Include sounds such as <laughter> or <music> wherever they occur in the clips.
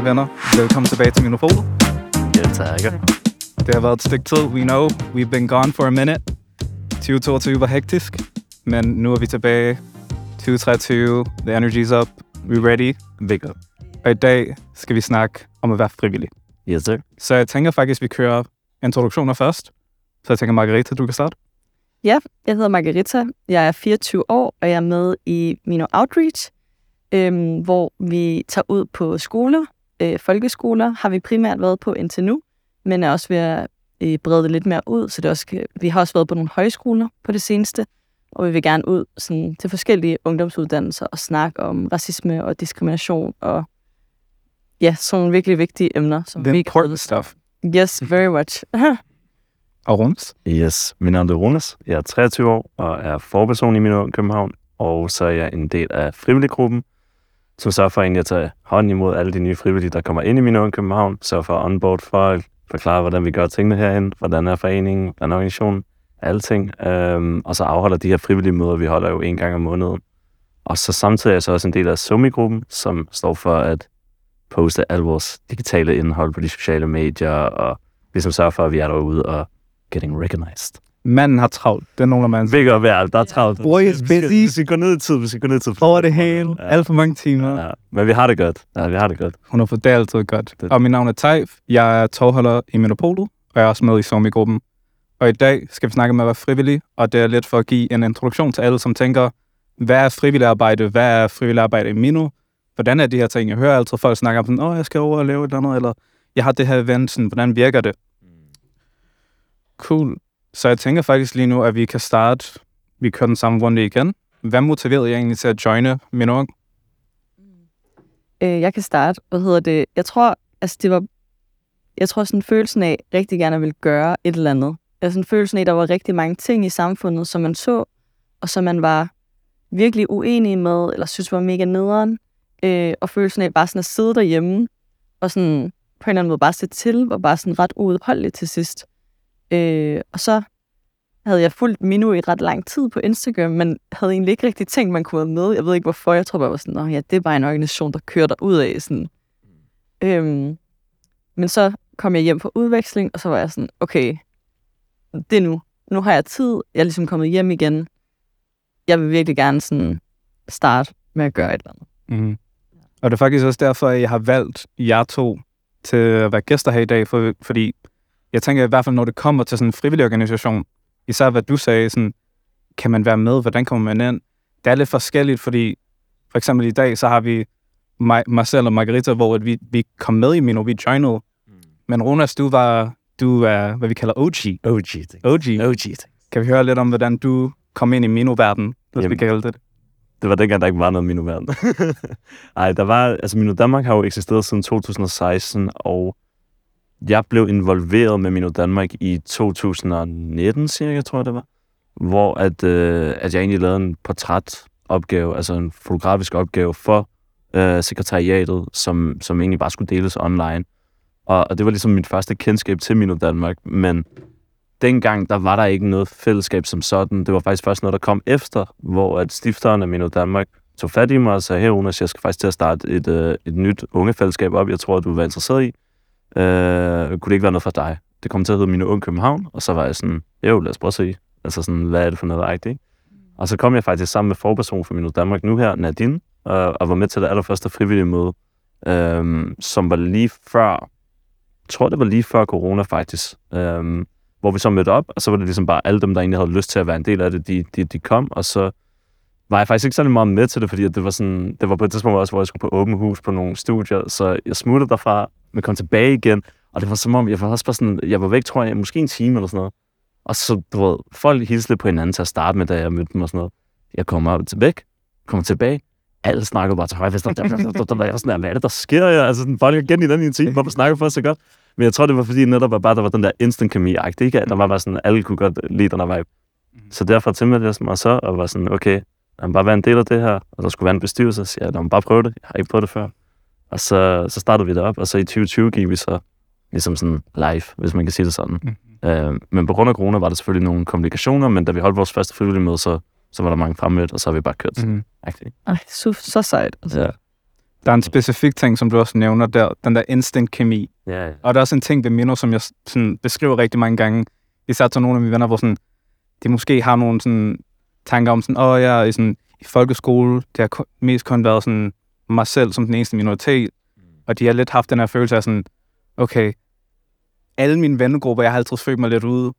Hej venner, velkommen tilbage til Minopolet. Ja, takker. Det har været et stykke tid, we know. We've been gone for a minute. 2022 var hektisk, men nu er vi tilbage. 2023, the energy's up, we ready. Up. Og i dag skal vi snakke om at være frivillig. Yes, sir. Så jeg tænker faktisk, at vi kører introduktioner først. Så jeg tænker, Margarita, du kan starte. Ja, jeg hedder Margarita. Jeg er 24 år, og jeg er med i Mino Outreach, øhm, hvor vi tager ud på skoler. Øh, folkeskoler har vi primært været på indtil nu, men er også ved at øh, brede det lidt mere ud. Så det også kan, vi har også været på nogle højskoler på det seneste, og vi vil gerne ud sådan, til forskellige ungdomsuddannelser og snakke om racisme og diskrimination og ja, sådan nogle virkelig vigtige emner. Som The vi important stuff. Yes, very <laughs> much. Og Rums. Yes, mit navn er Runes. Jeg er 23 år og er forperson i min ung København. Og så er jeg en del af frivilliggruppen, som sørger for egentlig at tage hånd imod alle de nye frivillige, der kommer ind i min unge København. Sørger for at onboard folk, forklare, hvordan vi gør tingene herinde, hvordan er foreningen, hvordan er organisationen, alting. Øhm, og så afholder de her frivillige møder, vi holder jo en gang om måneden. Og så samtidig er jeg så også en del af Somi-gruppen, som står for at poste al vores digitale indhold på de sociale medier, og ligesom sørge for, at vi er derude og getting recognized. Manden har travlt. Det er nogen af up, ja, der er travlt. Boy is busy. Vi skal gå ned i tid, vi skal gå ned i tid. Over det hele. Ja. Alt for mange timer. Ja, men vi har det godt. Ja, vi har det godt. 100 for det er altid godt. Det- Og mit navn er Taif. Jeg er tovholder i Minopolet, og jeg er også med i Somi-gruppen. Og i dag skal vi snakke om at være frivillig, og det er lidt for at give en introduktion til alle, som tænker, hvad er frivillig arbejde? Hvad er frivillig arbejde i Mino? Hvordan er de her ting? Jeg hører altid folk snakke om sådan, åh, jeg skal over og lave et eller andet, eller jeg har det her event, sådan, hvordan virker det? Cool. Så jeg tænker faktisk lige nu, at vi kan starte, vi kører den samme runde igen. Hvad motiverede jeg egentlig til at joine Minorg? Øh, jeg kan starte. Hvad hedder det? Jeg tror, altså det var, jeg tror sådan følelsen af rigtig gerne vil gøre et eller andet. Altså sådan følelsen af, at der var rigtig mange ting i samfundet, som man så, og som man var virkelig uenig med, eller synes var mega nederen. Øh, og følelsen af bare sådan at sidde derhjemme, og sådan på en eller anden måde bare sætte til, var bare sådan ret uudholdeligt til sidst. Øh, og så havde jeg fulgt Minu i ret lang tid på Instagram, men havde egentlig ikke rigtig tænkt, man kunne være med. Jeg ved ikke hvorfor. Jeg tror bare, jeg var sådan, ja, det er bare en organisation, der kører der ud af. Sådan. Øhm, men så kom jeg hjem på udveksling, og så var jeg sådan, okay, det er nu. Nu har jeg tid. Jeg er ligesom kommet hjem igen. Jeg vil virkelig gerne sådan starte med at gøre et eller andet. Mm. Og det er faktisk også derfor, at jeg har valgt jer to til at være gæster her i dag, for, fordi jeg tænker i hvert fald, når det kommer til sådan en frivillig organisation, især hvad du sagde, sådan, kan man være med, hvordan kommer man ind? Det er lidt forskelligt, fordi for eksempel i dag, så har vi mig, mig selv og Margarita, hvor vi, vi kom med i Mino, vi joinede. Men Ronas, du var, du er, hvad vi kalder OG. OG ting. OG. OG ting. Kan vi høre lidt om, hvordan du kom ind i Mino-verden, hvis vi Jamen. kan kalde det det? Var dengang, der ikke var noget Minu verden. <laughs> Ej, der var, altså Minu Danmark har jo eksisteret siden 2016, og jeg blev involveret med Minu Danmark i 2019, cirka, tror jeg det var. Hvor at, øh, at jeg egentlig lavede en portrætopgave, altså en fotografisk opgave for øh, sekretariatet, som, som egentlig bare skulle deles online. Og, og det var ligesom mit første kendskab til Minu Danmark, men dengang, der var der ikke noget fællesskab som sådan. Det var faktisk først noget, der kom efter, hvor at stifteren af Mino Danmark tog fat i mig og sagde, her Jonas, jeg skal faktisk til at starte et, øh, et nyt ungefællesskab op, jeg tror, du vil være interesseret i. Øh, kunne det ikke være noget for dig? Det kom til at hedde Mine Unge København, og så var jeg sådan, jo, lad os prøve at se. Altså sådan, hvad er det for noget rigtigt, ikke? Og så kom jeg faktisk sammen med forperson for Mino Danmark nu her, Nadine, og, og var med til det allerførste frivillige møde, øh, som var lige før, jeg tror, det var lige før corona faktisk, øh, hvor vi så mødte op, og så var det ligesom bare alle dem, der egentlig havde lyst til at være en del af det, de, de, de kom, og så var jeg faktisk ikke særlig meget med til det, fordi at det var sådan, det var på et tidspunkt også, hvor jeg skulle på åben hus på nogle studier, så jeg smuttede derfra, men kom tilbage igen, og det var som om, jeg var også bare sådan, jeg var væk, tror jeg, måske en time eller sådan noget. Og så, du ved, folk hilste på hinanden til at starte med, da jeg mødte dem og sådan noget. Jeg kommer op til væk, kommer tilbage, alle snakkede bare til højre, venstre, der, der, var sådan, der, hvad er det, der sker? Jeg? Altså, sådan, folk er igen i den ene time, hvorfor snakker folk så godt? Men jeg tror, det var fordi netop at bare, der var den der instant kemi ikke? Der var bare sådan, alle kunne godt lide den der vibe. Så derfor tilmeldte jeg mig så, og var sådan, okay, lad mig bare være en del af det her, og der skulle være en bestyrelse, så jeg, lad mig bare prøve det, jeg har ikke prøvet det før. Og så, så startede vi det op, og så i 2020 gik vi så ligesom sådan live, hvis man kan sige det sådan. Mm. Øh, men på grund af corona var der selvfølgelig nogle komplikationer, men da vi holdt vores første frivillige møde, så, så var der mange fremmødt, og så har vi bare kørt. Mm. Mm. Ej, så, så sejt. Altså. Ja. der er en specifik ting, som du også nævner der, den der instant kemi. Ja, ja. Og der er også en ting ved Mino, som jeg sådan, beskriver rigtig mange gange, især til nogle af mine venner, hvor sådan, de måske har nogle sådan, tanker om sådan, åh, oh, jeg er i, sådan, i folkeskole, det har mest kun været sådan, mig selv som den eneste minoritet, og de har lidt haft den her følelse af sådan, okay, alle mine vennegrupper, jeg har altid følt mig lidt ude,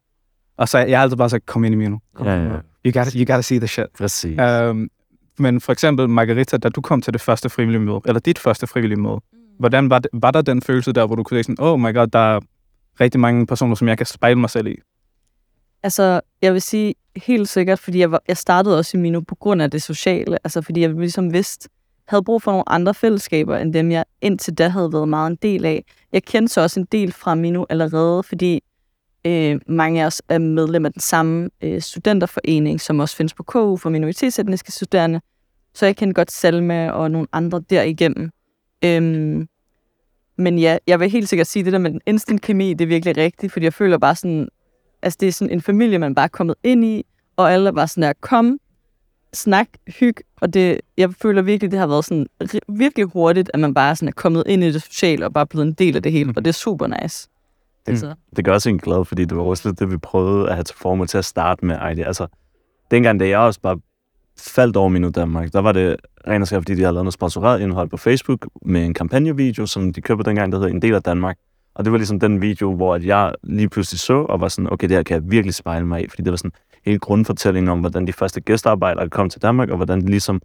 og så jeg har altid bare sagt, kom ind i Mino. Kom, Ja, ja. You, gotta, you gotta see the shit. Præcis. Um, men for eksempel, Margarita, da du kom til det første frivillige møde, eller dit første frivillige møde, hvordan var, det, var der den følelse der, hvor du kunne sige sådan, oh my god, der er rigtig mange personer, som jeg kan spejle mig selv i? Altså, jeg vil sige helt sikkert, fordi jeg, var, jeg startede også i Mino på grund af det sociale. Altså, fordi jeg ligesom vidste, havde brug for nogle andre fællesskaber, end dem jeg indtil da havde været meget en del af. Jeg kendte så også en del fra Mino allerede, fordi øh, mange af os er medlem af den samme øh, studenterforening, som også findes på KU for minoritetsetniske studerende. Så jeg kendte godt Salma og nogle andre derigennem. Øhm, men ja, jeg vil helt sikkert sige, det der med den instant kemi, det er virkelig rigtigt, fordi jeg føler bare sådan, altså det er sådan en familie, man bare er kommet ind i, og alle er bare sådan der, kom, snak, hyg, og det, jeg føler virkelig, det har været sådan virkelig hurtigt, at man bare sådan er kommet ind i det sociale, og bare blevet en del af det hele, Mhm. og det er super nice. Mm. Altså, Det gør også en glad, fordi det var også lidt det, vi prøvede at have til formål til at starte med. Ej, det, altså, dengang, da jeg også bare faldt over Minu Danmark, der var det rent og skært, fordi de havde lavet noget sponsoreret indhold på Facebook med en kampagnevideo, som de købte dengang, der hedder En del af Danmark. Og det var ligesom den video, hvor at jeg lige pludselig så, og var sådan, okay, det her kan jeg virkelig spejle mig i, fordi det var sådan hele grundfortællingen om, hvordan de første gæstearbejdere kom til Danmark, og hvordan de ligesom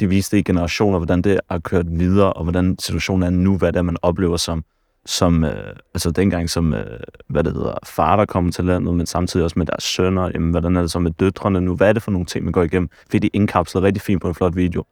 de viste i generationer, hvordan det har kørt videre, og hvordan situationen er nu, hvad det er, man oplever som, som øh, altså dengang som, øh, hvad det hedder, far, der kommer til landet, men samtidig også med deres sønner, jamen, hvordan er det så med døtrene nu, hvad er det for nogle ting, man går igennem, fordi de indkapslede rigtig fint på en flot video.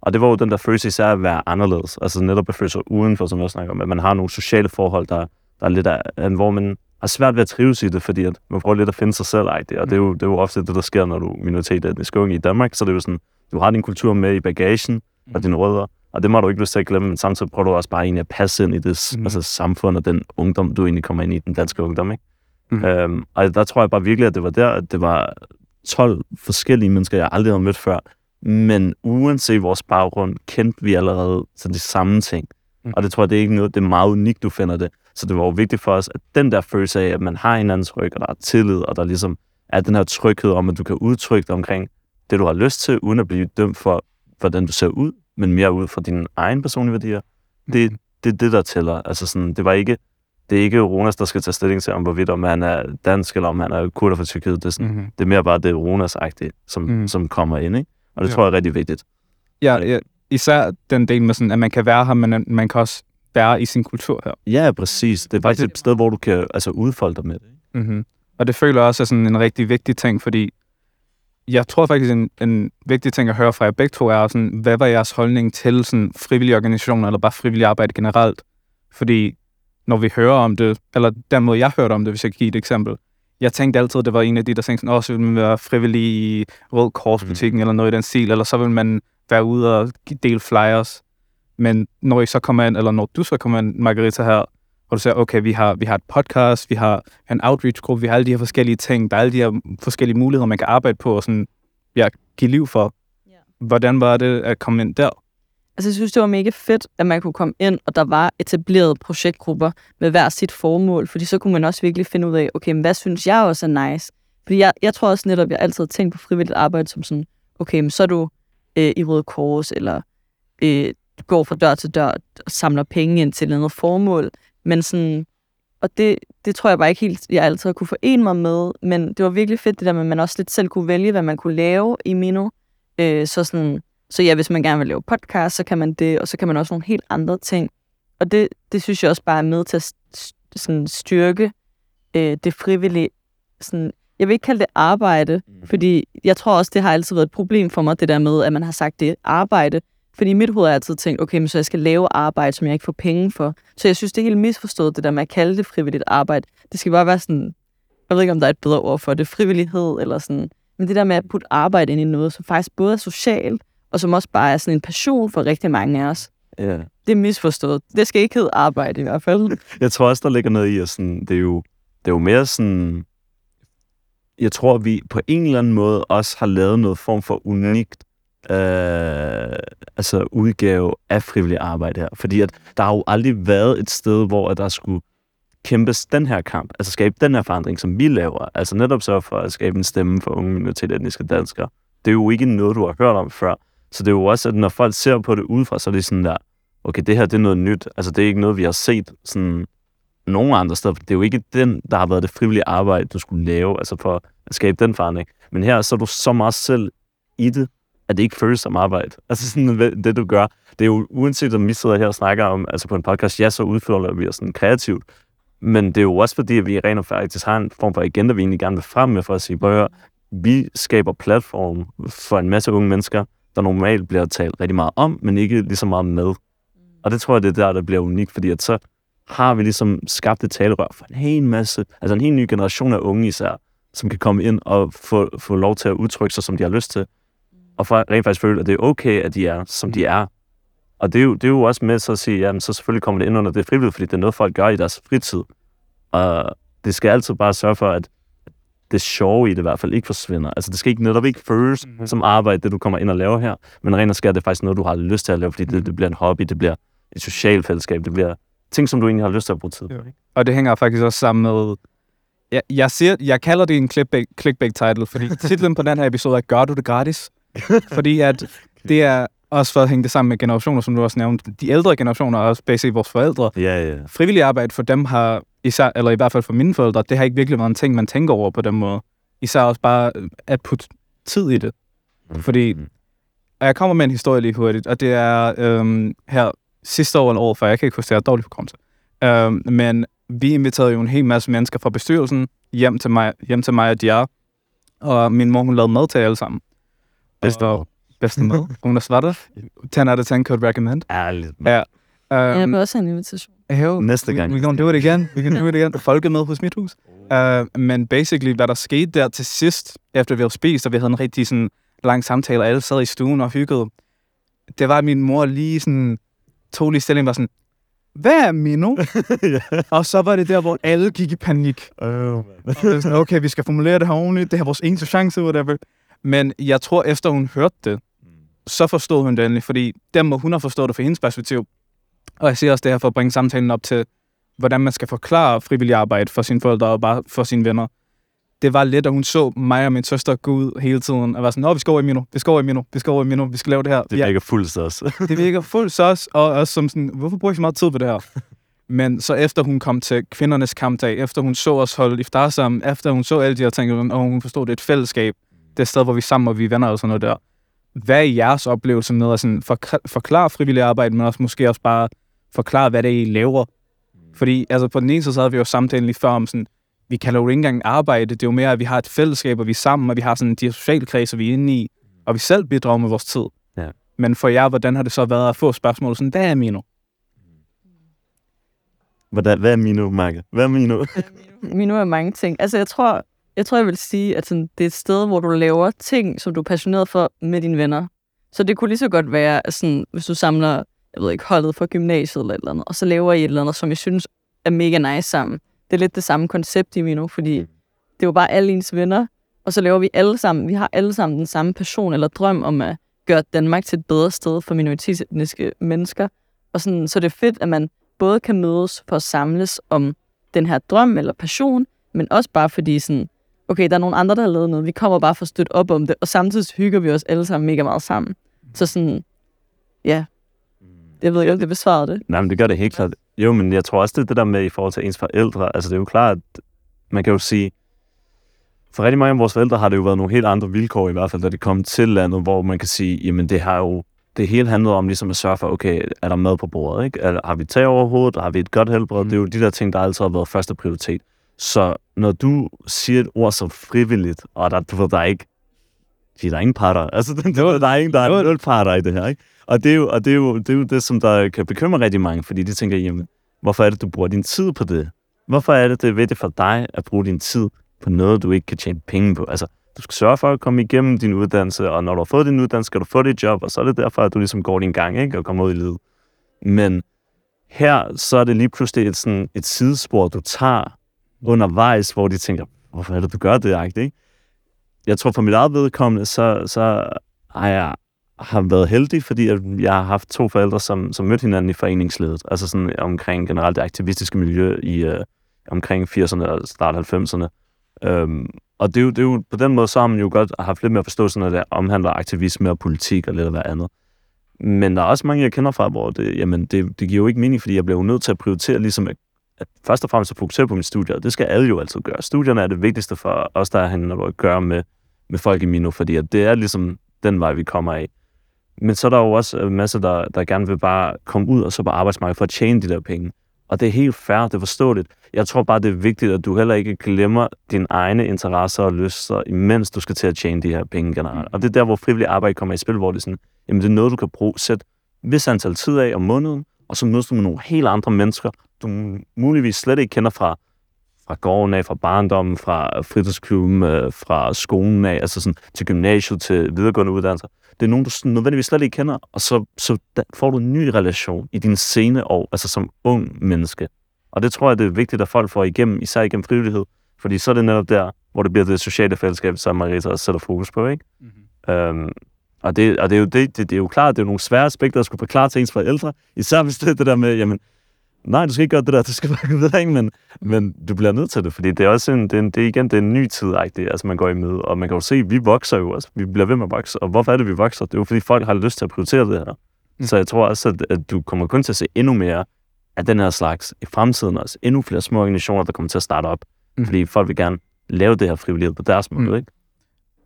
Og det var jo den der følelse især at være anderledes, altså netop at føle sig udenfor, som jeg snakker om, at man har nogle sociale forhold, der, der er lidt af, hvor man har svært ved at trives i det, fordi at man prøver lidt at finde sig selv, det, og det er, jo, det er jo ofte det, der sker, når du er minoritet etnisk ung i Danmark, så det er jo sådan, du har din kultur med i bagagen, og dine rødder, og det må du ikke lyst til at glemme, men samtidig prøver du også bare egentlig at passe ind i det mm. altså, samfund og den ungdom, du egentlig kommer ind i, den danske ungdom, ikke? Mm. Øhm, og der tror jeg bare virkelig, at det var der, at det var 12 forskellige mennesker, jeg aldrig havde mødt før, men uanset vores baggrund, kendte vi allerede så de samme ting. Mm. Og det tror jeg, det er ikke noget, det er meget unikt, du finder det. Så det var jo vigtigt for os, at den der følelse af, at man har hinandens ryg, og der er tillid, og der ligesom er den her tryghed om, at du kan udtrykke dig omkring det, du har lyst til, uden at blive dømt for, hvordan du ser ud, men mere ud fra dine egne personlige værdier. Det, det er det, der tæller. Altså sådan, det var ikke, det er ikke Ronas, der skal tage stilling til, om hvorvidt om han er dansk, eller om han er kurder fra Tyrkiet. Det er, sådan, Mm-hmm. det er mere bare det Ronas-agtige, som, mm. som kommer ind, ikke? Og det Ja. tror jeg er rigtig vigtigt. Ja, ja, især den del med sådan, at man kan være her, men man kan også være i sin kultur her. Ja, præcis. Det er faktisk et sted, hvor du kan altså, udfolde dig med det. Mm-hmm. Og det føler jeg også er sådan en rigtig vigtig ting, fordi jeg tror faktisk, en, en vigtig ting at høre fra jer begge to er, sådan, hvad var jeres holdning til sådan, frivillige organisationer, eller bare frivillig arbejde generelt? Fordi når vi hører om det, eller den måde, jeg hørte om det, hvis jeg kan give et eksempel, jeg tænkte altid, at det var en af de, der tænkte sådan, åh, så vil man være frivillig i Rød Korsbutikken, mm. eller noget i den stil, eller så vil man være ude og dele flyers. Men når I så kommer ind, eller når du så kommer ind, Margarita, her, og du siger, okay, vi har, vi har et podcast, vi har en outreach-gruppe, vi har alle de her forskellige ting, der er alle de her forskellige muligheder, man kan arbejde på og sådan, ja, give liv for. Ja. Hvordan var det at komme ind der? Altså, jeg synes, det var mega fedt, at man kunne komme ind, og der var etablerede projektgrupper med hver sit formål, fordi så kunne man også virkelig finde ud af, okay, men hvad synes jeg også er nice? Fordi jeg, jeg tror også netop, jeg altid har tænkt på frivilligt arbejde som sådan, okay, men så er du øh, i Røde Kors, eller øh, går fra dør til dør og samler penge ind til et andet formål. Men sådan, og det, det tror jeg bare ikke helt, jeg altid har kunne forene mig med, men det var virkelig fedt det der med, at man også lidt selv kunne vælge, hvad man kunne lave i Mino. Øh, så sådan, så ja, hvis man gerne vil lave podcast, så kan man det, og så kan man også nogle helt andre ting. Og det, det synes jeg også bare er med til at sådan styrke øh, det frivillige. Sådan, jeg vil ikke kalde det arbejde, Mm. fordi jeg tror også, det har altid været et problem for mig, det der med, at man har sagt, det er arbejde. Fordi i mit hoved har jeg altid tænkt, okay, men så jeg skal lave arbejde, som jeg ikke får penge for. Så jeg synes, det er helt misforstået, det der med at kalde det frivilligt arbejde. Det skal bare være sådan, jeg ved ikke, om der er et bedre ord for det, frivillighed eller sådan. Men det der med at putte arbejde ind i noget, som faktisk både er socialt, og som også bare er sådan en passion for rigtig mange af os. Ja. Det er misforstået. Det skal ikke hedde arbejde i hvert fald. <laughs> Jeg tror også, der ligger noget i, at sådan, det, er jo, det er jo mere sådan... Jeg tror, vi på en eller anden måde også har lavet noget form for unikt øh, altså udgave af frivillig arbejde her. Fordi at der har jo aldrig været et sted, hvor at der skulle kæmpes den her kamp, altså skabe den her forandring, som vi laver. Altså netop så for at skabe en stemme for unge minoritetsetniske danskere. Det er jo ikke noget, du har hørt om før. Så det er jo også, at når folk ser på det udefra, så er det sådan der, okay, det her det er noget nyt. Altså det er ikke noget, vi har set sådan nogen andre steder. Det er jo ikke den, der har været det frivillige arbejde, du skulle lave, altså for at skabe den forandring. Men her så er du så meget selv i det, at det ikke føles som arbejde. <laughs> Altså sådan det, du gør. Det er jo uanset om vi sidder her og snakker om, altså på en podcast, ja, så udfører vi os sådan kreativt. Men det er jo også fordi, at vi rent og faktisk har en form for agenda, vi egentlig gerne vil frem med for at sige, prøv vi skaber platform for en masse unge mennesker, der normalt bliver talt rigtig meget om, men ikke lige så meget med. Og det tror jeg, det er der, der bliver unikt, fordi at så har vi ligesom skabt et talerør for en hel masse, altså en helt ny generation af unge især, som kan komme ind og få, få lov til at udtrykke sig, som de har lyst til. Og for rent faktisk føle, at det er okay, at de er, som de er. Og det er jo, det er jo også med så at sige, jamen så selvfølgelig kommer det ind under det frivillige, fordi det er noget, folk gør i deres fritid. Og det skal altid bare sørge for, at det sjove i det i hvert fald ikke forsvinder. Altså det skal ikke netop ikke føles mm-hmm. som arbejde, det du kommer ind og laver her, men rent og skær, det er faktisk noget, du har lyst til at lave, fordi det, mhm. det bliver en hobby, det bliver et socialt fællesskab, det bliver ting, som du egentlig har lyst til at bruge tid på. Ikke? Og det hænger faktisk også sammen med, jeg, jeg, siger, jeg kalder det en clickbait, clickbait title, fordi <laughs> titlen på den her episode er, gør du det gratis? fordi at <laughs> det er også for at hænge det sammen med generationer, som du også nævnte. De ældre generationer, og også basically vores forældre. Ja, ja. Frivillig arbejde for dem har, især, eller i hvert fald for mine forældre, det har ikke virkelig været en ting, man tænker over på den måde. Især også bare at putte tid i det. Mm. Fordi, og jeg kommer med en historie lige hurtigt, og det er øhm, her sidste år eller år før, jeg kan ikke huske, det er dårligt hukommelse. Øhm, men vi inviterede jo en hel masse mennesker fra bestyrelsen hjem til mig, hjem til mig og Diar, og min mor, hun lavede mad til alle sammen. Bedste, og, bedste mad. Hun var der. 10 out of 10 could recommend. Ærligt. Ja. Um, jeg vil også have en invitation. Jo, Næste gang. We, we gonna do it again. We can do it again. <laughs> Folk er med hos mit hus. Uh, men basically, hvad der skete der til sidst, efter vi havde spist, og vi havde en rigtig sådan, lang samtale, og alle sad i stuen og hyggede, det var, at min mor lige sådan, tog lige stilling, var sådan, hvad er Mino? <laughs> Og så var det der, hvor alle gik i panik. Oh, man. sådan, okay, vi skal formulere det her ordentligt, det er vores eneste chance, whatever. Men jeg tror, efter hun hørte det, så forstod hun det endelig, fordi dem må hun have forstået det fra hendes perspektiv. Og jeg ser også det her for at bringe samtalen op til, hvordan man skal forklare frivillig arbejde for sine forældre og bare for sine venner. Det var lidt, at hun så mig og min søster gå ud hele tiden og var sådan, Nå, vi skal over i Mino, vi skal over i Mino, vi skal over i Mino, vi skal lave det her. Det virker ja. fuldt sås. <laughs> det virker fuldt sås, og også som sådan, hvorfor bruger I så meget tid på det her? <laughs> Men så efter hun kom til kvindernes kampdag, efter hun så os holde iftar sammen, efter hun så alle de her ting, og hun forstod, det er et fællesskab, det er et sted, hvor vi er sammen, og vi er venner og sådan noget der. Hvad er jeres oplevelse med at sådan forklare frivillig arbejde, men også måske også bare forklare, hvad det er, I laver? Fordi altså, på den ene side, så havde vi jo samtalen lige før om sådan, vi kalder jo ikke engang arbejde, det er jo mere, at vi har et fællesskab, og vi er sammen, og vi har sådan de sociale kredse, vi er inde i, og vi selv bidrager med vores tid. Ja. Men for jer, hvordan har det så været at få spørgsmål sådan, hvad er Mino? Hvordan, hvad er Mino, Marke? Hvad er Mino? Mino er mange ting. Altså, jeg tror, jeg tror, jeg vil sige, at sådan, det er et sted, hvor du laver ting, som du er passioneret for med dine venner. Så det kunne lige så godt være, sådan, hvis du samler, jeg ved ikke, holdet fra gymnasiet eller et eller andet, og så laver I et eller andet, som jeg synes er mega nice sammen. Det er lidt det samme koncept i Mino, fordi det er jo bare alle ens venner, og så laver vi alle sammen, vi har alle sammen den samme passion eller drøm om at gøre Danmark til et bedre sted for minoritetsetniske mennesker. Og sådan, så det er fedt, at man både kan mødes for at samles om den her drøm eller passion, men også bare fordi sådan, okay, der er nogle andre, der har lavet noget. Vi kommer bare for at støtte op om det, og samtidig hygger vi os alle sammen mega meget sammen. Så sådan, ja, jeg ved ikke, om det besvarede det. Nej, men det gør det helt klart. Jo, men jeg tror også, det er det der med i forhold til ens forældre. Altså, det er jo klart, at man kan jo sige, for rigtig mange af vores forældre har det jo været nogle helt andre vilkår, i hvert fald, da det kom til landet, hvor man kan sige, jamen det har jo, det hele handlet om ligesom at sørge for, okay, er der mad på bordet, ikke? Er, har vi tag over hovedet? Har vi et godt helbred? Mm. Det er jo de der ting, der altid har været første prioritet. Så når du siger et ord som frivilligt, og der, du ved, der er ikke, der er ingen parter. Altså, <laughs> der, der er ingen, der er nul parter i det her, ikke? Og det er jo, og det, er jo, det, er jo det, som der kan bekymre rigtig mange, fordi de tænker, jamen, hvorfor er det, du bruger din tid på det? Hvorfor er det, det er vigtigt for dig at bruge din tid på noget, du ikke kan tjene penge på? Altså, du skal sørge for at komme igennem din uddannelse, og når du har fået din uddannelse, skal du få dit job, og så er det derfor, at du ligesom går din gang, ikke? Og kommer ud i livet. Men her, så er det lige pludselig et, sådan, et sidespor, du tager undervejs, hvor de tænker, hvorfor er det, du gør det, ikke? Jeg tror for mit eget vedkommende, så, så har jeg har været heldig, fordi jeg har haft to forældre, som, som mødte hinanden i foreningsledet. Altså sådan omkring generelt det aktivistiske miljø i øh, omkring 80'erne og start 90'erne. Øhm, og det er, jo, det er jo, på den måde, så har man jo godt haft lidt mere forståelse, når det omhandler aktivisme og politik og lidt af hvad andet. Men der er også mange, jeg kender fra, hvor det, jamen, det, det giver jo ikke mening, fordi jeg bliver jo nødt til at prioritere ligesom at, at først og fremmest at fokusere på mit studie, og det skal alle jo altid gøre. Studierne er det vigtigste for os, der er henne, når du gør med, med folk i Mino, fordi at det er ligesom den vej, vi kommer af. Men så er der jo også en masse, der, der gerne vil bare komme ud og så på arbejdsmarkedet for at tjene de der penge. Og det er helt fair, det er forståeligt. Jeg tror bare, det er vigtigt, at du heller ikke glemmer dine egne interesser og lyster, imens du skal til at tjene de her penge generelt. Og det er der, hvor frivillig arbejde kommer i spil, hvor det er sådan, jamen det er noget, du kan bruge, sæt vis antal tid af om måneden, og så mødes du med nogle helt andre mennesker, du muligvis slet ikke kender fra, fra gården af, fra barndommen, fra fritidsklubben, øh, fra skolen af, altså sådan til gymnasiet, til videregående uddannelser. Det er nogen, du nødvendigvis slet ikke kender, og så, så får du en ny relation i dine sene år, altså som ung menneske. Og det tror jeg, det er vigtigt, at folk får igennem, især igennem frivillighed, fordi så er det netop der, hvor det bliver det sociale fællesskab, som Marita også sætter fokus på, ikke? Mm-hmm. Øhm, og det, og det er jo, det, det, det er jo klart, det er jo nogle svære aspekter at skulle forklare til ens forældre, især hvis det er det der med, jamen, nej, du skal ikke gøre det der, du skal bare der, men, men du bliver nødt til det, fordi det er også en, det er, en, det er igen, det er en ny tid, altså man går i møde, og man kan jo se, vi vokser jo også, vi bliver ved med at vokse, og hvorfor er det, vi vokser? Det er jo, fordi folk har lyst til at prioritere det her. Mm. Så jeg tror også, at, at du kommer kun til at se endnu mere af den her slags i fremtiden også. Endnu flere små organisationer, der kommer til at starte op, mm. fordi folk vil gerne lave det her frivillighed på deres måde, mm. ikke?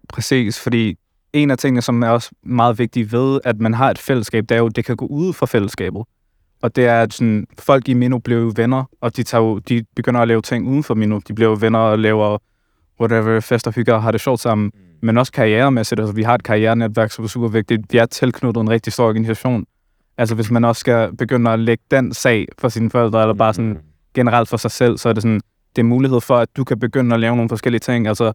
Præcis, fordi en af tingene, som er også meget vigtigt ved, at man har et fællesskab, det er jo, det kan gå ud fra fællesskabet. Og det er, at sådan, folk i Mino bliver jo venner, og de, tager jo, de begynder at lave ting uden for Mino. De bliver jo venner og laver whatever, fest og hygger og har det sjovt sammen. Mm. Men også karrieremæssigt. Altså, vi har et karrierenetværk, som er super vigtigt. Vi er tilknyttet en rigtig stor organisation. Altså, hvis man også skal begynde at lægge den sag for sine forældre, eller bare sådan mm. generelt for sig selv, så er det sådan, det er mulighed for, at du kan begynde at lave nogle forskellige ting. Altså,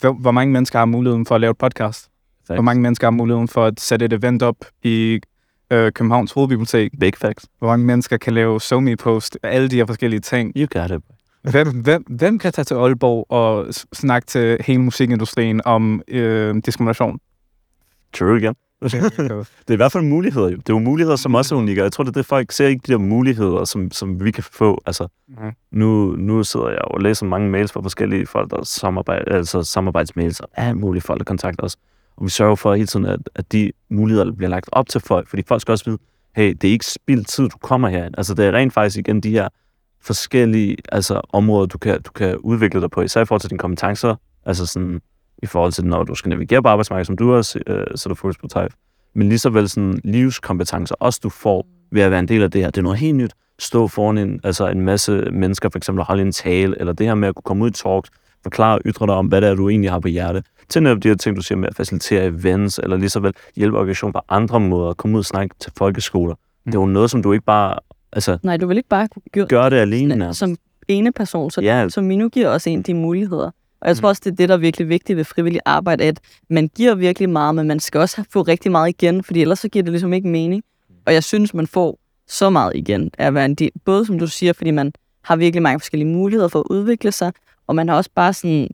hvor, hvor mange mennesker har muligheden for at lave et podcast? Facts. Hvor mange mennesker har muligheden for at sætte et event op i øh, Københavns Hovedbibliotek? Big facts. Hvor mange mennesker kan lave somi post Alle de her forskellige ting. You got it. Hvem, hvem, hvem kan tage til Aalborg og snakke til hele musikindustrien om øh, diskrimination? True <laughs> igen. det er i hvert fald muligheder jo. Det er jo muligheder, som også er unikke. Jeg tror, det er det, folk ser ikke de der muligheder, som, som vi kan få. Altså, mm. nu, nu sidder jeg og læser mange mails fra forskellige folk, der samarbejder, altså samarbejdsmails og alle mulige folk, der kontakter os. Og vi sørger for hele tiden, at, at de muligheder bliver lagt op til folk, fordi folk skal også vide, hey, det er ikke spild tid, du kommer her. Altså, det er rent faktisk igen de her forskellige altså, områder, du kan, du kan udvikle dig på, især i forhold til dine kompetencer, altså sådan i forhold til, når du skal navigere på arbejdsmarkedet, som du også øh, sætter fokus på, Type. Men lige så vel sådan livskompetencer, også du får ved at være en del af det her. Det er noget helt nyt. Stå foran en, altså en masse mennesker, for eksempel holde en tale, eller det her med at kunne komme ud i talks, forklare og ytre dig om, hvad det er, du egentlig har på hjerte. Til netop de her ting, du siger med at facilitere events, eller lige så vel hjælpe organisationer på andre måder, komme ud og snakke til folkeskoler. Mm. Det er jo noget, som du ikke bare... Altså, Nej, du vil ikke bare gøre, gøre det alene. Nærmest. Som ene person, så, ja. så Minu giver også en de muligheder. Og jeg tror mm. også, det er det, der er virkelig vigtigt ved frivillig arbejde, at man giver virkelig meget, men man skal også få rigtig meget igen, fordi ellers så giver det ligesom ikke mening. Og jeg synes, man får så meget igen af at være en del, både som du siger, fordi man har virkelig mange forskellige muligheder for at udvikle sig, og man har også bare sådan,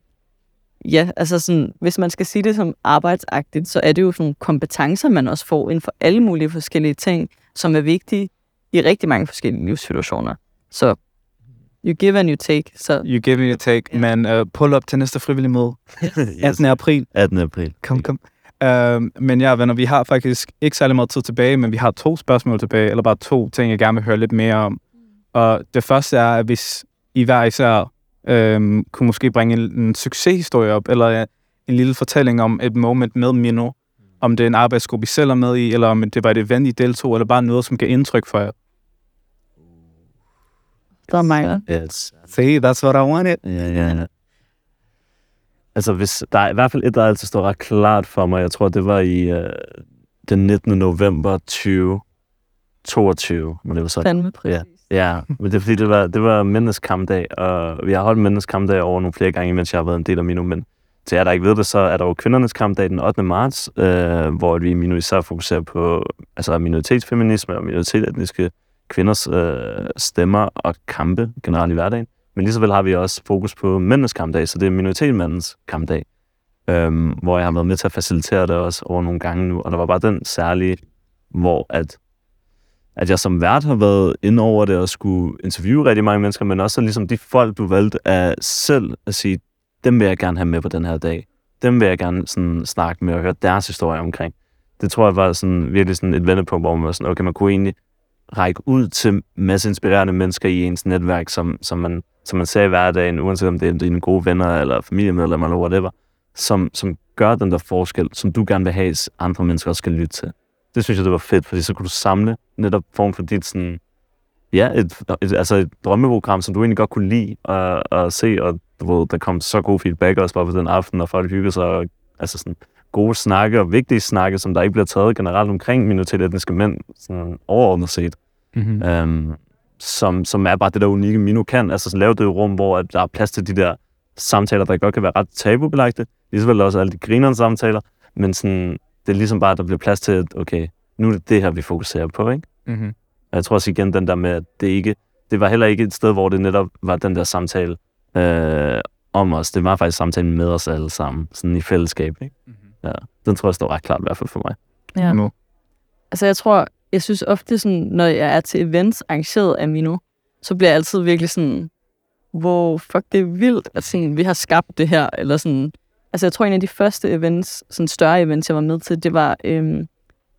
ja, altså sådan, hvis man skal sige det som arbejdsagtigt, så er det jo sådan kompetencer, man også får inden for alle mulige forskellige ting, som er vigtige i rigtig mange forskellige livssituationer. Så you give and you take. Så. You give and you take, yeah. men uh, pull up til næste frivillige møde. <laughs> yes. 18. april. 18. april. Kom, kom. Uh, men ja, venner, vi har faktisk ikke særlig meget tid tilbage, men vi har to spørgsmål tilbage, eller bare to ting, jeg gerne vil høre lidt mere om. Og det første er, at hvis I hver især øhm, kunne måske bringe en, en succeshistorie op, eller en lille fortælling om et moment med Mino, om det er en arbejdsgruppe, I selv er med i, eller om det var et event, I deltog, eller bare noget, som gav indtryk for jer. Er mig. Yes. See, that's what I wanted. Ja, ja, ja. Altså, hvis, der er i hvert fald et, der altid står ret klart for mig. Jeg tror, det var i uh, den 19. november 2022. Men det var så, Fandme præcis. Ja. Ja, men det er fordi, det var, det var mændenes kampdag, og vi har holdt mændenes kampdag over nogle flere gange, mens jeg har været en del af Mino, men til jer, der ikke ved det, så er der jo kvindernes kampdag den 8. marts, øh, hvor vi i Mino især fokuserer på altså minoritetsfeminisme og minoritetsetniske kvinders øh, stemmer og kampe generelt i hverdagen. Men lige så vel har vi også fokus på mændenes kampdag, så det er minoritetmandens kampdag. øh, hvor jeg har været med til at facilitere det også over nogle gange nu. Og der var bare den særlige, hvor at, at jeg som vært har været inde over det og skulle interviewe rigtig mange mennesker, men også ligesom de folk, du valgte at selv at sige, dem vil jeg gerne have med på den her dag. Dem vil jeg gerne sådan snakke med og høre deres historie omkring. Det tror jeg var sådan, virkelig sådan et vendepunkt, hvor man var sådan, okay, man kunne egentlig række ud til masse inspirerende mennesker i ens netværk, som, som, man, som man ser i hverdagen, uanset om det er dine gode venner eller familiemedlemmer eller whatever, som, som gør den der forskel, som du gerne vil have, at andre mennesker også skal lytte til. Det synes jeg, det var fedt, fordi så kunne du samle netop form for dit sådan, ja, et, et, altså et drømmeprogram, som du egentlig godt kunne lide at, at se, og du ved, der kom så god feedback også bare på den aften, og folk hyggede sig, og, altså sådan gode snakke og vigtige snakke, som der ikke bliver taget generelt omkring minoritetsetniske mænd, sådan overordnet set. Mm-hmm. Øhm, som, som er bare det der unikke Mino kan. Altså lave det rum, hvor at der er plads til de der samtaler, der godt kan være ret tabubelagte. Lige så vel også alle de grinerende samtaler. Men sådan, det er ligesom bare, at der bliver plads til, at okay, nu er det det her, vi fokuserer på, ikke? Mm-hmm. Og jeg tror også igen den der med, at det ikke, det var heller ikke et sted, hvor det netop var den der samtale øh, om os. Det var faktisk samtalen med os alle sammen, sådan i fællesskab, ikke? Mm-hmm. Ja, den tror jeg står ret klart i hvert fald for mig. Ja. Nu. Altså, jeg tror, jeg synes ofte, sådan, når jeg er til events arrangeret af Mino, så bliver jeg altid virkelig sådan, wow, fuck, det er vildt, at sådan, vi har skabt det her, eller sådan. Altså, jeg tror, en af de første events, sådan større events, jeg var med til, det var, øhm,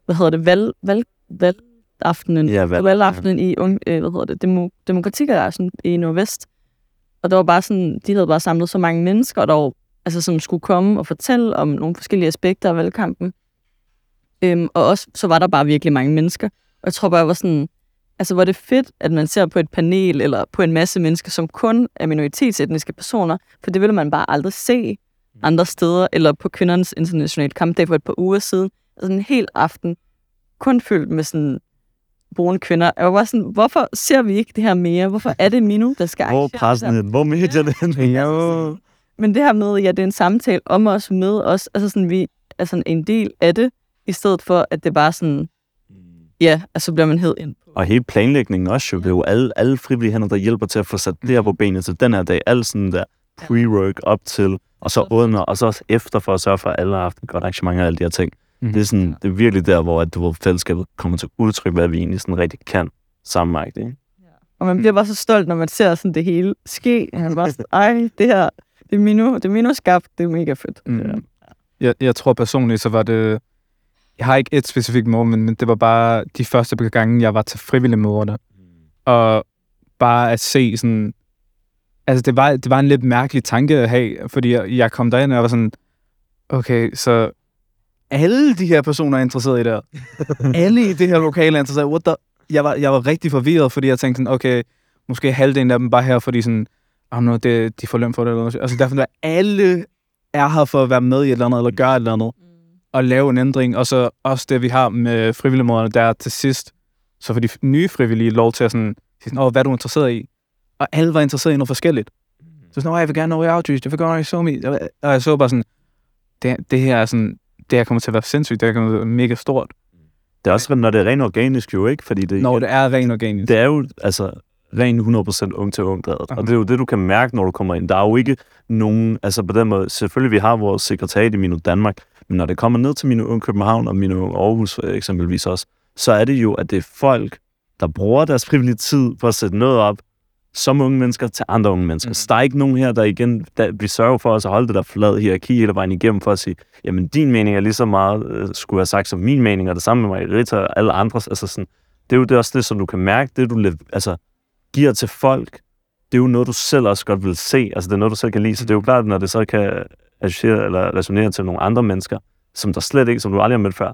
hvad hedder det, valg, valg, valgaftenen. Ja, valg, valgaftenen i, ung- øh, hvad hedder det, demo, demokratikerassen i Nordvest. Og der var bare sådan, de havde bare samlet så mange mennesker, der var, altså, som skulle komme og fortælle om nogle forskellige aspekter af valgkampen. Øhm, og også, så var der bare virkelig mange mennesker. Og jeg tror bare, jeg var sådan, altså hvor det fedt, at man ser på et panel, eller på en masse mennesker, som kun er minoritetsetniske personer, for det ville man bare aldrig se andre steder, eller på kvindernes internationale kampdag for et par uger siden. Altså en hel aften, kun fyldt med sådan brune kvinder. Jeg var bare sådan, hvorfor ser vi ikke det her mere? Hvorfor er det Minu, der skal <laughs> Hvor pressen? Hvor medierne hen? Jo. Men det her med, ja, det er en samtale om os, med os, altså sådan, vi er sådan en del af det, i stedet for, at det bare sådan, ja, altså så bliver man hed ind. Og hele planlægningen også jo. Det er jo alle, alle frivillige hænder, der hjælper til at få sat det her på benet til den her dag. Alt sådan der pre-work op til, og så under, og så også efter for at sørge for, at alle har haft et godt arrangement og alle de her ting. Mhm. Det er, sådan, det er virkelig der, hvor at, du ved, fællesskabet kommer til udtryk, hvad vi egentlig sådan rigtig kan sammen. Ikke? Og man bliver bare så stolt, når man ser sådan det hele ske. Man er bare sådan, ej, det her, det er Minu, det er Minu skabt, det er mega fedt. Mm. Jeg, jeg tror personligt, så var det... Jeg har ikke et specifikt moment, men det var bare de første par gange, jeg var til frivillige møder. Og bare at se sådan... Altså, det var, det var en lidt mærkelig tanke at have, fordi jeg, jeg kom derind, og jeg var sådan... Okay, så alle de her personer er interesseret i det her. <laughs> alle i det her lokale er interesseret. What the? Jeg var, jeg var rigtig forvirret, fordi jeg tænkte sådan, okay, måske halvdelen af dem bare her, fordi sådan, oh, no, det, de får løn for det. Eller noget. Altså, derfor er alle er her for at være med i et eller andet, eller gøre et eller andet, og lave en ændring. Og så også det, vi har med frivilligmåderne, der til sidst, så får de nye frivillige lov til at sådan, sige sådan, oh, hvad er du interesseret i? Og alle var interesseret i noget forskelligt. Så sådan, jeg vil gerne noget outreach, jeg vil gerne noget i SoMe. Og jeg så bare sådan, det, det her er sådan, det her kommer til at være sindssygt, det her kommer til at være mega stort. Det er også, når det er rent organisk jo, ikke? Fordi det, Når det er rent organisk. det er jo altså rent 100% ung til ung drevet. Og det er jo det, du kan mærke, når du kommer ind. Der er jo ikke nogen, altså på den måde, selvfølgelig vi har vores sekretariat i Mino Danmark, men når det kommer ned til Mino Ung København og Mino Ung Aarhus øh, eksempelvis også, så er det jo, at det er folk, der bruger deres frivillige tid på at sætte noget op, som unge mennesker til andre unge mennesker. Mm. Så der er ikke nogen her, der igen, der, vi sørger for os at holde det der flad hierarki hele vejen igennem for at sige, jamen din mening er lige så meget, øh, skulle jeg have sagt, som min mening, og det samme med Margarita og alle andres. Altså sådan, det er jo det også det, som du kan mærke, det du altså, giver til folk, det er jo noget, du selv også godt vil se. Altså det er noget, du selv kan lide. Så det er jo klart, når det så kan associere eller resonere til nogle andre mennesker, som der slet ikke, som du aldrig har mødt før,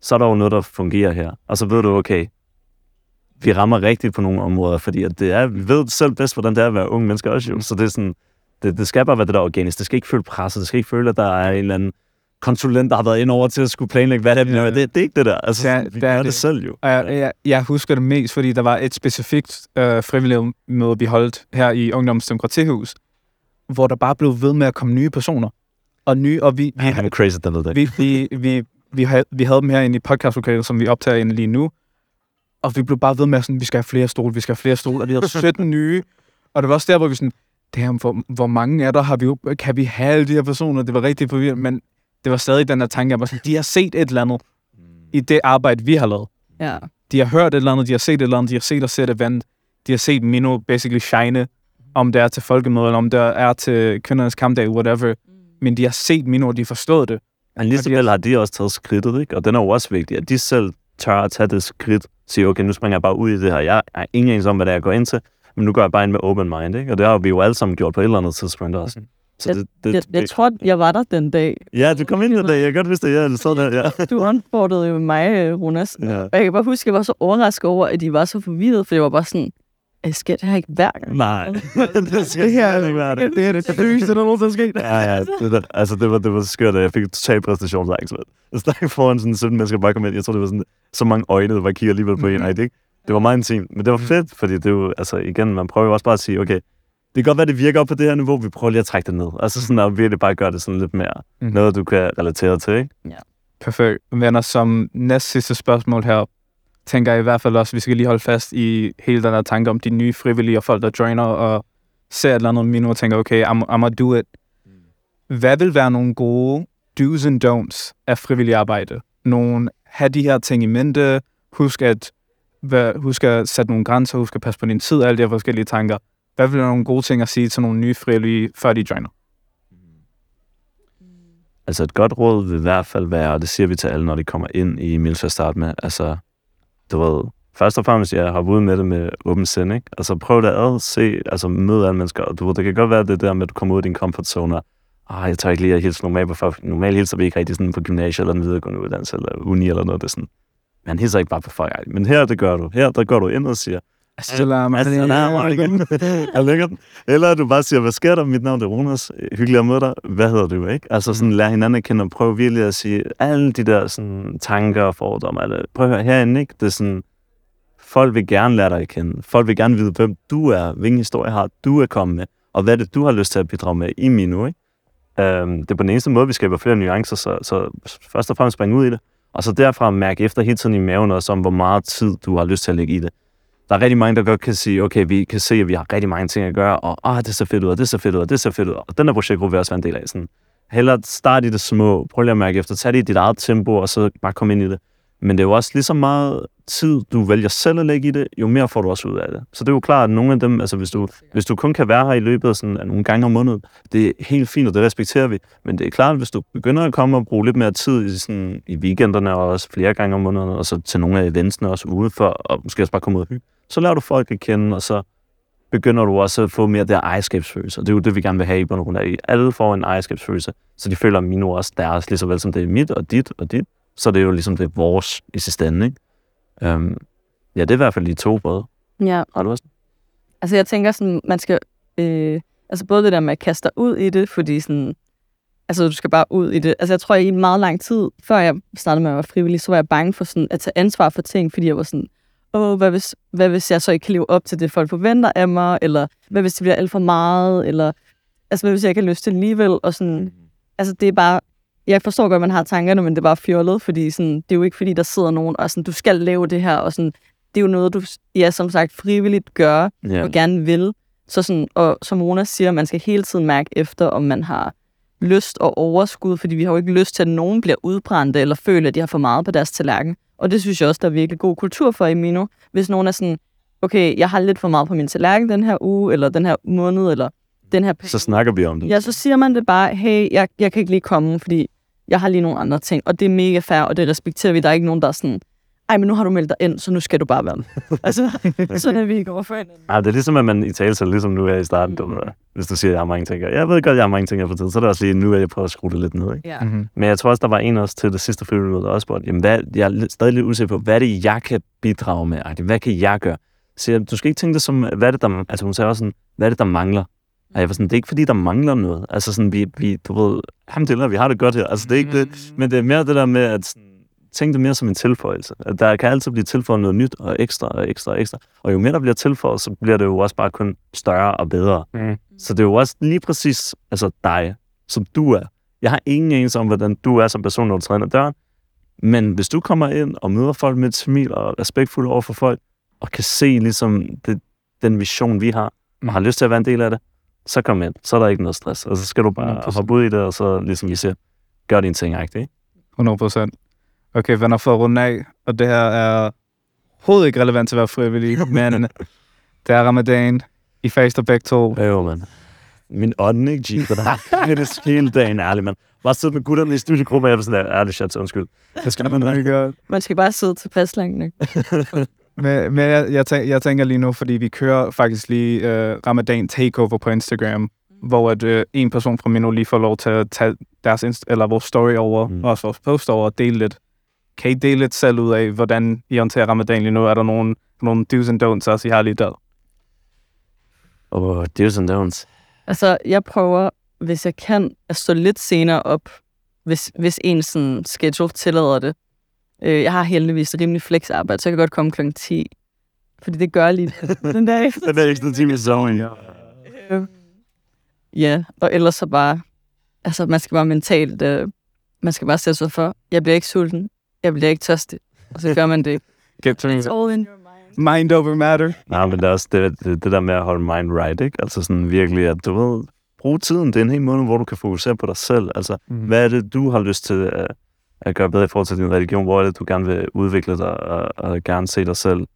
så er der jo noget, der fungerer her. Og så ved du, okay, vi rammer rigtigt på nogle områder, fordi at det er, vi ved selv bedst, hvordan det er at være unge mennesker også jo. Så det er sådan, det, det skal bare være det der organisk. Det skal ikke føle presset. Det skal ikke føle, at der er en eller anden konsulent, der har været ind over til at skulle planlægge, hvad det er, vi laver. det, det er ikke det der. Altså, Der- vi der er gør det, det. selv jo. Og jeg, jeg, jeg husker det mest, fordi der var et specifikt øh, frivilligt møde, vi holdt her i Ungdoms Demokratihus, hvor der bare blev ved med at komme nye personer. Og nye, og vi, vi, Han er crazy, den ved det. vi, vi, vi, vi, havde, vi havde dem herinde i podcastlokalet, som vi optager inde lige nu. Og vi blev bare ved med sådan, vi skal have flere stole, vi skal have flere stole. Og vi havde <laughs> 17 nye. Og det var også der, hvor vi sådan, damn, hvor, hvor mange er der, har vi jo, kan vi have alle de her personer? Det var rigtig forvirrende, men det var stadig den her tanke, jeg var sådan, de har set et eller andet i det arbejde, vi har lavet. Ja. De har hørt et eller andet, de har set et eller andet, de har set os sætte event, de har set Mino basically shine, om det er til folkemøde, eller om det er til kvindernes kampdag, whatever. Men de har set Mino, og de har forstået det. Men lige Og så har de også taget skridtet, ikke? Og den er jo også vigtig, at de selv tør at tage det skridt. Sige, okay, nu springer jeg bare ud i det her. Jeg er ingen anelse om, hvad det er, jeg går ind til, men nu går jeg bare ind med open mind, ikke? Og det har vi jo alle sammen gjort på et eller andet tidspunkt også. Så Jeg- det, det, Jeg, jeg tror, jeg var der den dag. ja, du kom ind i det, jeg kan godt huske ja, du sad der, ja. <laughs> Du onboardede jo mig, øh, Runas. ja. Og jeg kan bare huske, at jeg var så overrasket over, at de var så forvirret, for jeg var bare sådan, "Øh, sker det her ikke hver gang? Nej, <laughs> det skal her ikke være det. Det er det seriøst, der nogensinde er sket. Ja, ja, det, der, altså det var, det var skørt, at jeg fik total præstationsangst. Jeg stod foran sådan 17 mennesker bare kom ind. Jeg tror, det var sådan, så mange øjne, der bare kigger alligevel på en. Ej, det, ikke? det var meget intimt, men det var fedt, fordi det jo, altså igen, man prøver jo også bare at sige, okay, det kan godt være, det virker op på det her niveau, vi prøver lige at trække det ned. Altså sådan at virkelig bare gøre det sådan lidt mere, Mhm. noget du kan relatere til, ikke? Perfekt. Venner, som næst sidste spørgsmål her, tænker jeg i hvert fald også, at vi skal lige holde fast i hele den her tanke om de nye frivillige og folk, der joiner og ser et eller andet Mino og tænker, okay, I'm, I'm gonna do it. Hvad vil være nogle gode do's and don'ts af frivillig arbejde? Nogle, have de her ting i mente, husk at, hvad, husk at sætte nogle grænser, husk at passe på din tid, alle de her forskellige tanker. Hvad vil være nogle gode ting at sige til nogle nye frivillige, før de joiner? Altså et godt råd vil i hvert fald være, og det siger vi til alle, når de kommer ind i Mills at starte med, altså, du ved, først og fremmest, jeg har ude med det med åben sind, ikke? Altså prøv det ad, se, altså møde alle mennesker, og du ved, det kan godt være det der med, at du kommer ud af din comfort zone, og ah, jeg tager ikke lige at hilse normalt på folk. Normalt hilser vi ikke rigtig sådan på gymnasiet eller en videregående uddannelse eller uni eller noget, det er sådan. Man hilser ikke bare på folk, men her det gør du. Her der går du ind og siger, Assalamu Assalamu alaikum. Er lækkert? Eller du bare siger, hvad sker der? Mit navn er Jonas. Hyggeligt at møde dig. Hvad hedder du, ikke? Altså sådan, lær hinanden at kende og prøv virkelig at sige alle de der sådan, tanker og fordomme. Eller, prøv at høre herinde, ikke? Det er sådan, folk vil gerne lære dig at kende. Folk vil gerne vide, hvem du er, hvilken historie har du er kommet med, og hvad det, du har lyst til at bidrage med i Minu, ikke? Øhm, det er på den eneste måde, vi skaber flere nuancer, så, så først og fremmest spring ud i det, og så derfra mærke efter hele tiden i maven også om, hvor meget tid du har lyst til at lægge i det der er rigtig mange, der godt kan sige, okay, vi kan se, at vi har rigtig mange ting at gøre, og ah, det ser fedt ud, og det ser fedt ud, og det ser fedt ud. Og den her projektgruppe vil også være en del af. Sådan, hellere start i det små, prøv lige at mærke efter, tag det i dit eget tempo, og så bare kom ind i det. Men det er jo også lige så meget tid, du vælger selv at lægge i det, jo mere får du også ud af det. Så det er jo klart, at nogle af dem, altså hvis du, hvis du kun kan være her i løbet af, sådan, af nogle gange om måneden, det er helt fint, og det respekterer vi. Men det er klart, at hvis du begynder at komme og bruge lidt mere tid i, sådan, i weekenderne, og også flere gange om måneden, og så til nogle af eventsene også udenfor, og måske også bare komme ud og hygge, så lærer du folk at kende, og så begynder du også at få mere der ejerskabsfølelse. Og det er jo det, vi gerne vil have i bund og grund af. Alle får en ejerskabsfølelse, så de føler, at Mino er også deres, lige så vel som det er mit og dit og dit. Så det er jo ligesom det er vores i sidste ende, ikke? Um, ja, det er i hvert fald de to både. Ja, Har du også? altså jeg tænker sådan, man skal, øh, altså både det der med at kaste dig ud i det, fordi sådan, altså du skal bare ud i det. Altså jeg tror, i en meget lang tid, før jeg startede med at være frivillig, så var jeg bange for sådan at tage ansvar for ting, fordi jeg var sådan, åh, hvad hvis, hvad hvis jeg så ikke kan leve op til det, folk forventer af mig, eller hvad hvis det bliver alt for meget, eller altså hvad hvis jeg ikke har lyst til det alligevel, og sådan, altså det er bare, jeg forstår godt, at man har tankerne, men det er bare fjollet, fordi sådan, det er jo ikke fordi, der sidder nogen, og sådan, du skal lave det her, og sådan, det er jo noget, du, ja, som sagt, frivilligt gør, Ja. og gerne vil. Så sådan, og som Rona siger, man skal hele tiden mærke efter, om man har lyst og overskud, fordi vi har jo ikke lyst til, at nogen bliver udbrændte, eller føler, at de har for meget på deres tallerken. Og det synes jeg også, der er virkelig god kultur for i Mino. Hvis nogen er sådan, okay, jeg har lidt for meget på min tallerken den her uge, eller den her måned, eller den her Så snakker vi om det. Ja, så siger man det bare, hey, jeg, jeg kan ikke lige komme, fordi jeg har lige nogle andre ting. Og det er mega fair, og det respekterer vi. Der er ikke nogen, der er sådan, ej, men nu har du meldt dig ind, så nu skal du bare være med. <laughs> altså, sådan er vi ikke over for hinanden. Ja, det er ligesom, at man i tale sig, ligesom nu er i starten, du, ved, hvis du siger, at jeg har mange ting. Jeg ved godt, jeg har mange ting for tiden, så er det også lige, nu er jeg prøvet at skrue det lidt ned. Ikke? Ja. Mm-hmm. Men jeg tror også, der var en også til det sidste frivillige, der også spurgte, jamen hvad, jeg er stadig lidt usikker på, hvad er det, jeg kan bidrage med? Ej, Hvad kan jeg gøre? Så jeg, du skal ikke tænke det som, hvad er det, der, altså hun sagde også sådan, hvad er det, der mangler? Og jeg var sådan, det er ikke fordi, der mangler noget. Altså sådan, vi, vi du ved, alhamdulillah, vi har det godt her. Altså det er ikke det, men det er mere det der med, at sådan, tænk det mere som en tilføjelse. At der kan altid blive tilføjet noget nyt og ekstra og ekstra og ekstra. Og jo mere der bliver tilføjet, så bliver det jo også bare kun større og bedre. Mm. Så det er jo også lige præcis altså dig, som du er. Jeg har ingen anelse om, hvordan du er som person, når du træder døren. Men hvis du kommer ind og møder folk med et smil og er respektfuld over for folk, og kan se ligesom det, den vision, vi har, og har lyst til at være en del af det, så kom ind. Så er der ikke noget stress. Og så skal du bare 100%. hoppe ud i det, og så ligesom vi siger, gør dine ting, ikke? 100 procent. Okay, venner, for at runde af, og det her er overhovedet ikke relevant til at være frivillig, <laughs> men det er ramadan. I faster begge to. Jo, mand. Min ånd, ikke, G? Det der det er hele dagen, ærlig, mand. Bare sidde med gutterne i studiegruppen, og jeg var sådan der, ærlig chat, undskyld. Det skal man rigtig godt. Man skal bare sidde tilpas langt nok. <laughs> Men, men jeg, jeg, tænker, jeg tænker lige nu, fordi vi kører faktisk lige uh, Ramadan Takeover på Instagram, hvor at, uh, en person fra Mino lige får lov til at tage deres inst- eller vores story over, Mm. mm. og også vores post over og dele lidt. Kan I dele lidt selv ud af, hvordan I håndterer Ramadan lige nu? Er der nogle, nogle do's and don'ts også, I har lige der? Åh, oh, do's and don'ts. Altså, jeg prøver, hvis jeg kan, at stå lidt senere op, hvis, hvis en sådan schedule tillader det. Øh, jeg har heldigvis rimelig flex arbejde, så jeg kan godt komme klokken 10. Fordi det gør lige <laughs> den dag efter. Det er ekstra time i soven, ja. Øh, Ja, og ellers så bare, altså man skal bare mentalt, øh, man skal bare sætte sig for, jeg bliver ikke sulten, jeg bliver ikke tørstig, og så gør man det. <laughs> Get to It's all in your mind. mind over matter. Nej, men det er også det, det, det der med at holde mind right, ikke? Altså sådan virkelig, at du ved, brug tiden. Det er en hel måned, hvor du kan fokusere på dig selv. Altså, Mm. hvad er det, du har lyst til at, at gøre bedre i forhold til din religion? Hvor er det, du gerne vil udvikle dig og, og gerne se dig selv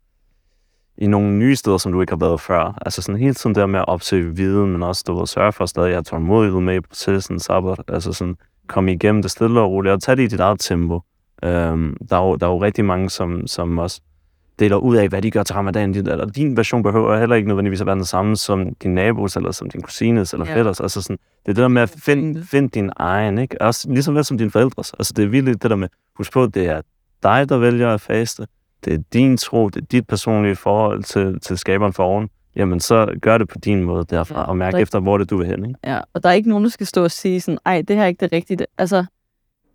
i nogle nye steder, som du ikke har været før? Altså sådan hele tiden der med at opsøge viden, men også du ved, sørge for at stadig at have tålmodighed med i processen, sabbat, altså sådan komme igennem det stille og roligt, og tage det i dit eget tempo. Øhm, der, er jo, der er jo rigtig mange, som, som også deler ud af, hvad de gør til ramadan. Din, eller din version behøver heller ikke nødvendigvis at være den samme som din nabos, eller som din kusines, eller Ja. fætters. Altså sådan, det er det der med at finde find din egen, ikke? Også ligesom vel som dine forældres. Altså det er virkelig det der med, husk på, det er dig, der vælger at faste. Det er din tro, det er dit personlige forhold til, til skaberen for oven. Jamen, så gør det på din måde derfra, Ja, og mærk rig- efter, hvor det du vil hen, ikke? Ja, og der er ikke nogen, der skal stå og sige sådan, ej, det her er ikke det rigtige. Altså,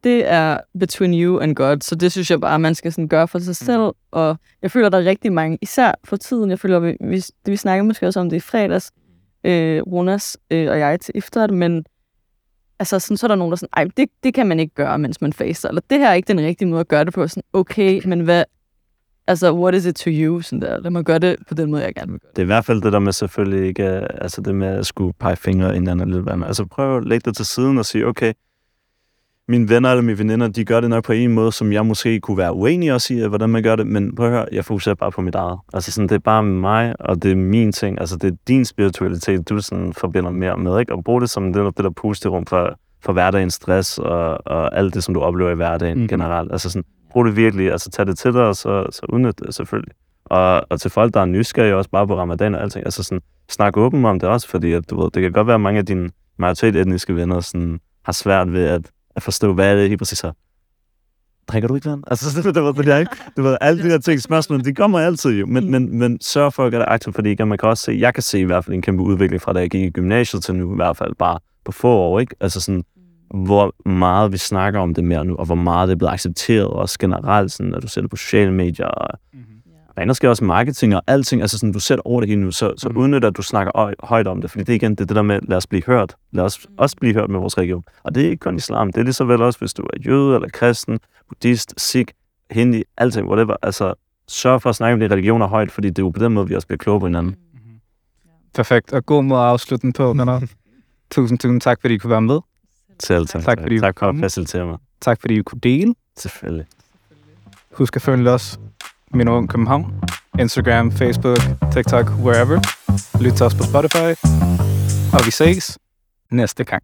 det er between you and God, så det synes jeg bare, man skal sådan gøre for sig selv. Og jeg føler, der er rigtig mange, især for tiden, jeg føler, vi, vi, vi snakkede måske også om det i fredags, øh, Ronas øh, og jeg til efteråret, men altså sådan, så er der nogen, der er sådan, ej, det, det kan man ikke gøre, mens man faster, eller det her er ikke den rigtige måde at gøre det på. Sådan, okay, <laughs> men hvad, altså, what is it to you? Sådan der, lad mig gøre det på den måde, jeg gerne vil gøre det. Det er i hvert fald det der med selvfølgelig ikke, altså det med at skulle pege fingre ind eller lidt andet. Altså prøv at lægge det til siden og sige, okay, mine venner eller mine veninder, de gør det nok på en måde, som jeg måske kunne være uenig også i, hvordan man gør det, men prøv at høre, jeg fokuserer bare på mit eget. Altså sådan, det er bare mig, og det er min ting. Altså det er din spiritualitet, du sådan forbinder mere med, ikke? Og brug det som det, det der pusterum for, for hverdagens stress og, og alt det, som du oplever i hverdagen mm. generelt. Altså sådan, brug det virkelig, altså tag det til dig, og så, så udnyt det selvfølgelig. Og, og til folk, der er nysgerrige også bare på ramadan og alting, altså sådan, snak åben om det også, fordi at, du ved, det kan godt være, at mange af dine majoritet etniske venner sådan, har svært ved at, at forstå, hvad er det helt præcis så. Drikker du ikke vand? Altså, det, det, var, det, jeg, Du ved, alle de der ting, spørgsmål, de kommer altid jo, men, men, men sørg for at gøre det aktivt, fordi igen, man kan også se, jeg kan se i hvert fald en kæmpe udvikling fra da jeg gik i gymnasiet til nu, i hvert fald bare på få år, ikke? Altså sådan, hvor meget vi snakker om det mere nu, og hvor meget det er blevet accepteret, også generelt, sådan, når du ser det på sociale medier, og mm-hmm der er sker også marketing og alting, altså sådan, du sætter over det hele nu, så, så Mhm. udnytter, at du snakker høj, højt om det, fordi det igen det, er det der med, lad os blive hørt, lad os også blive hørt med vores religion. Og det er ikke kun islam, det er lige så vel også, hvis du er jøde, eller kristen, buddhist, sikh, hindi, alting, whatever, altså sørg for at snakke om de religioner højt, fordi det er jo på den måde, vi også bliver kloge på hinanden. Perfekt, og god måde at afslutte den på, venner. <laughs> tusind, tusind tak, fordi I kunne være med. Selv tak. Tak, fordi tak for at facilitere mig. Tak, fordi I kunne dele. Selvfølgelig. Husk at følge os, min Ung København, Instagram, Facebook, TikTok, wherever. Lyt til os på Spotify. Og vi ses næste gang.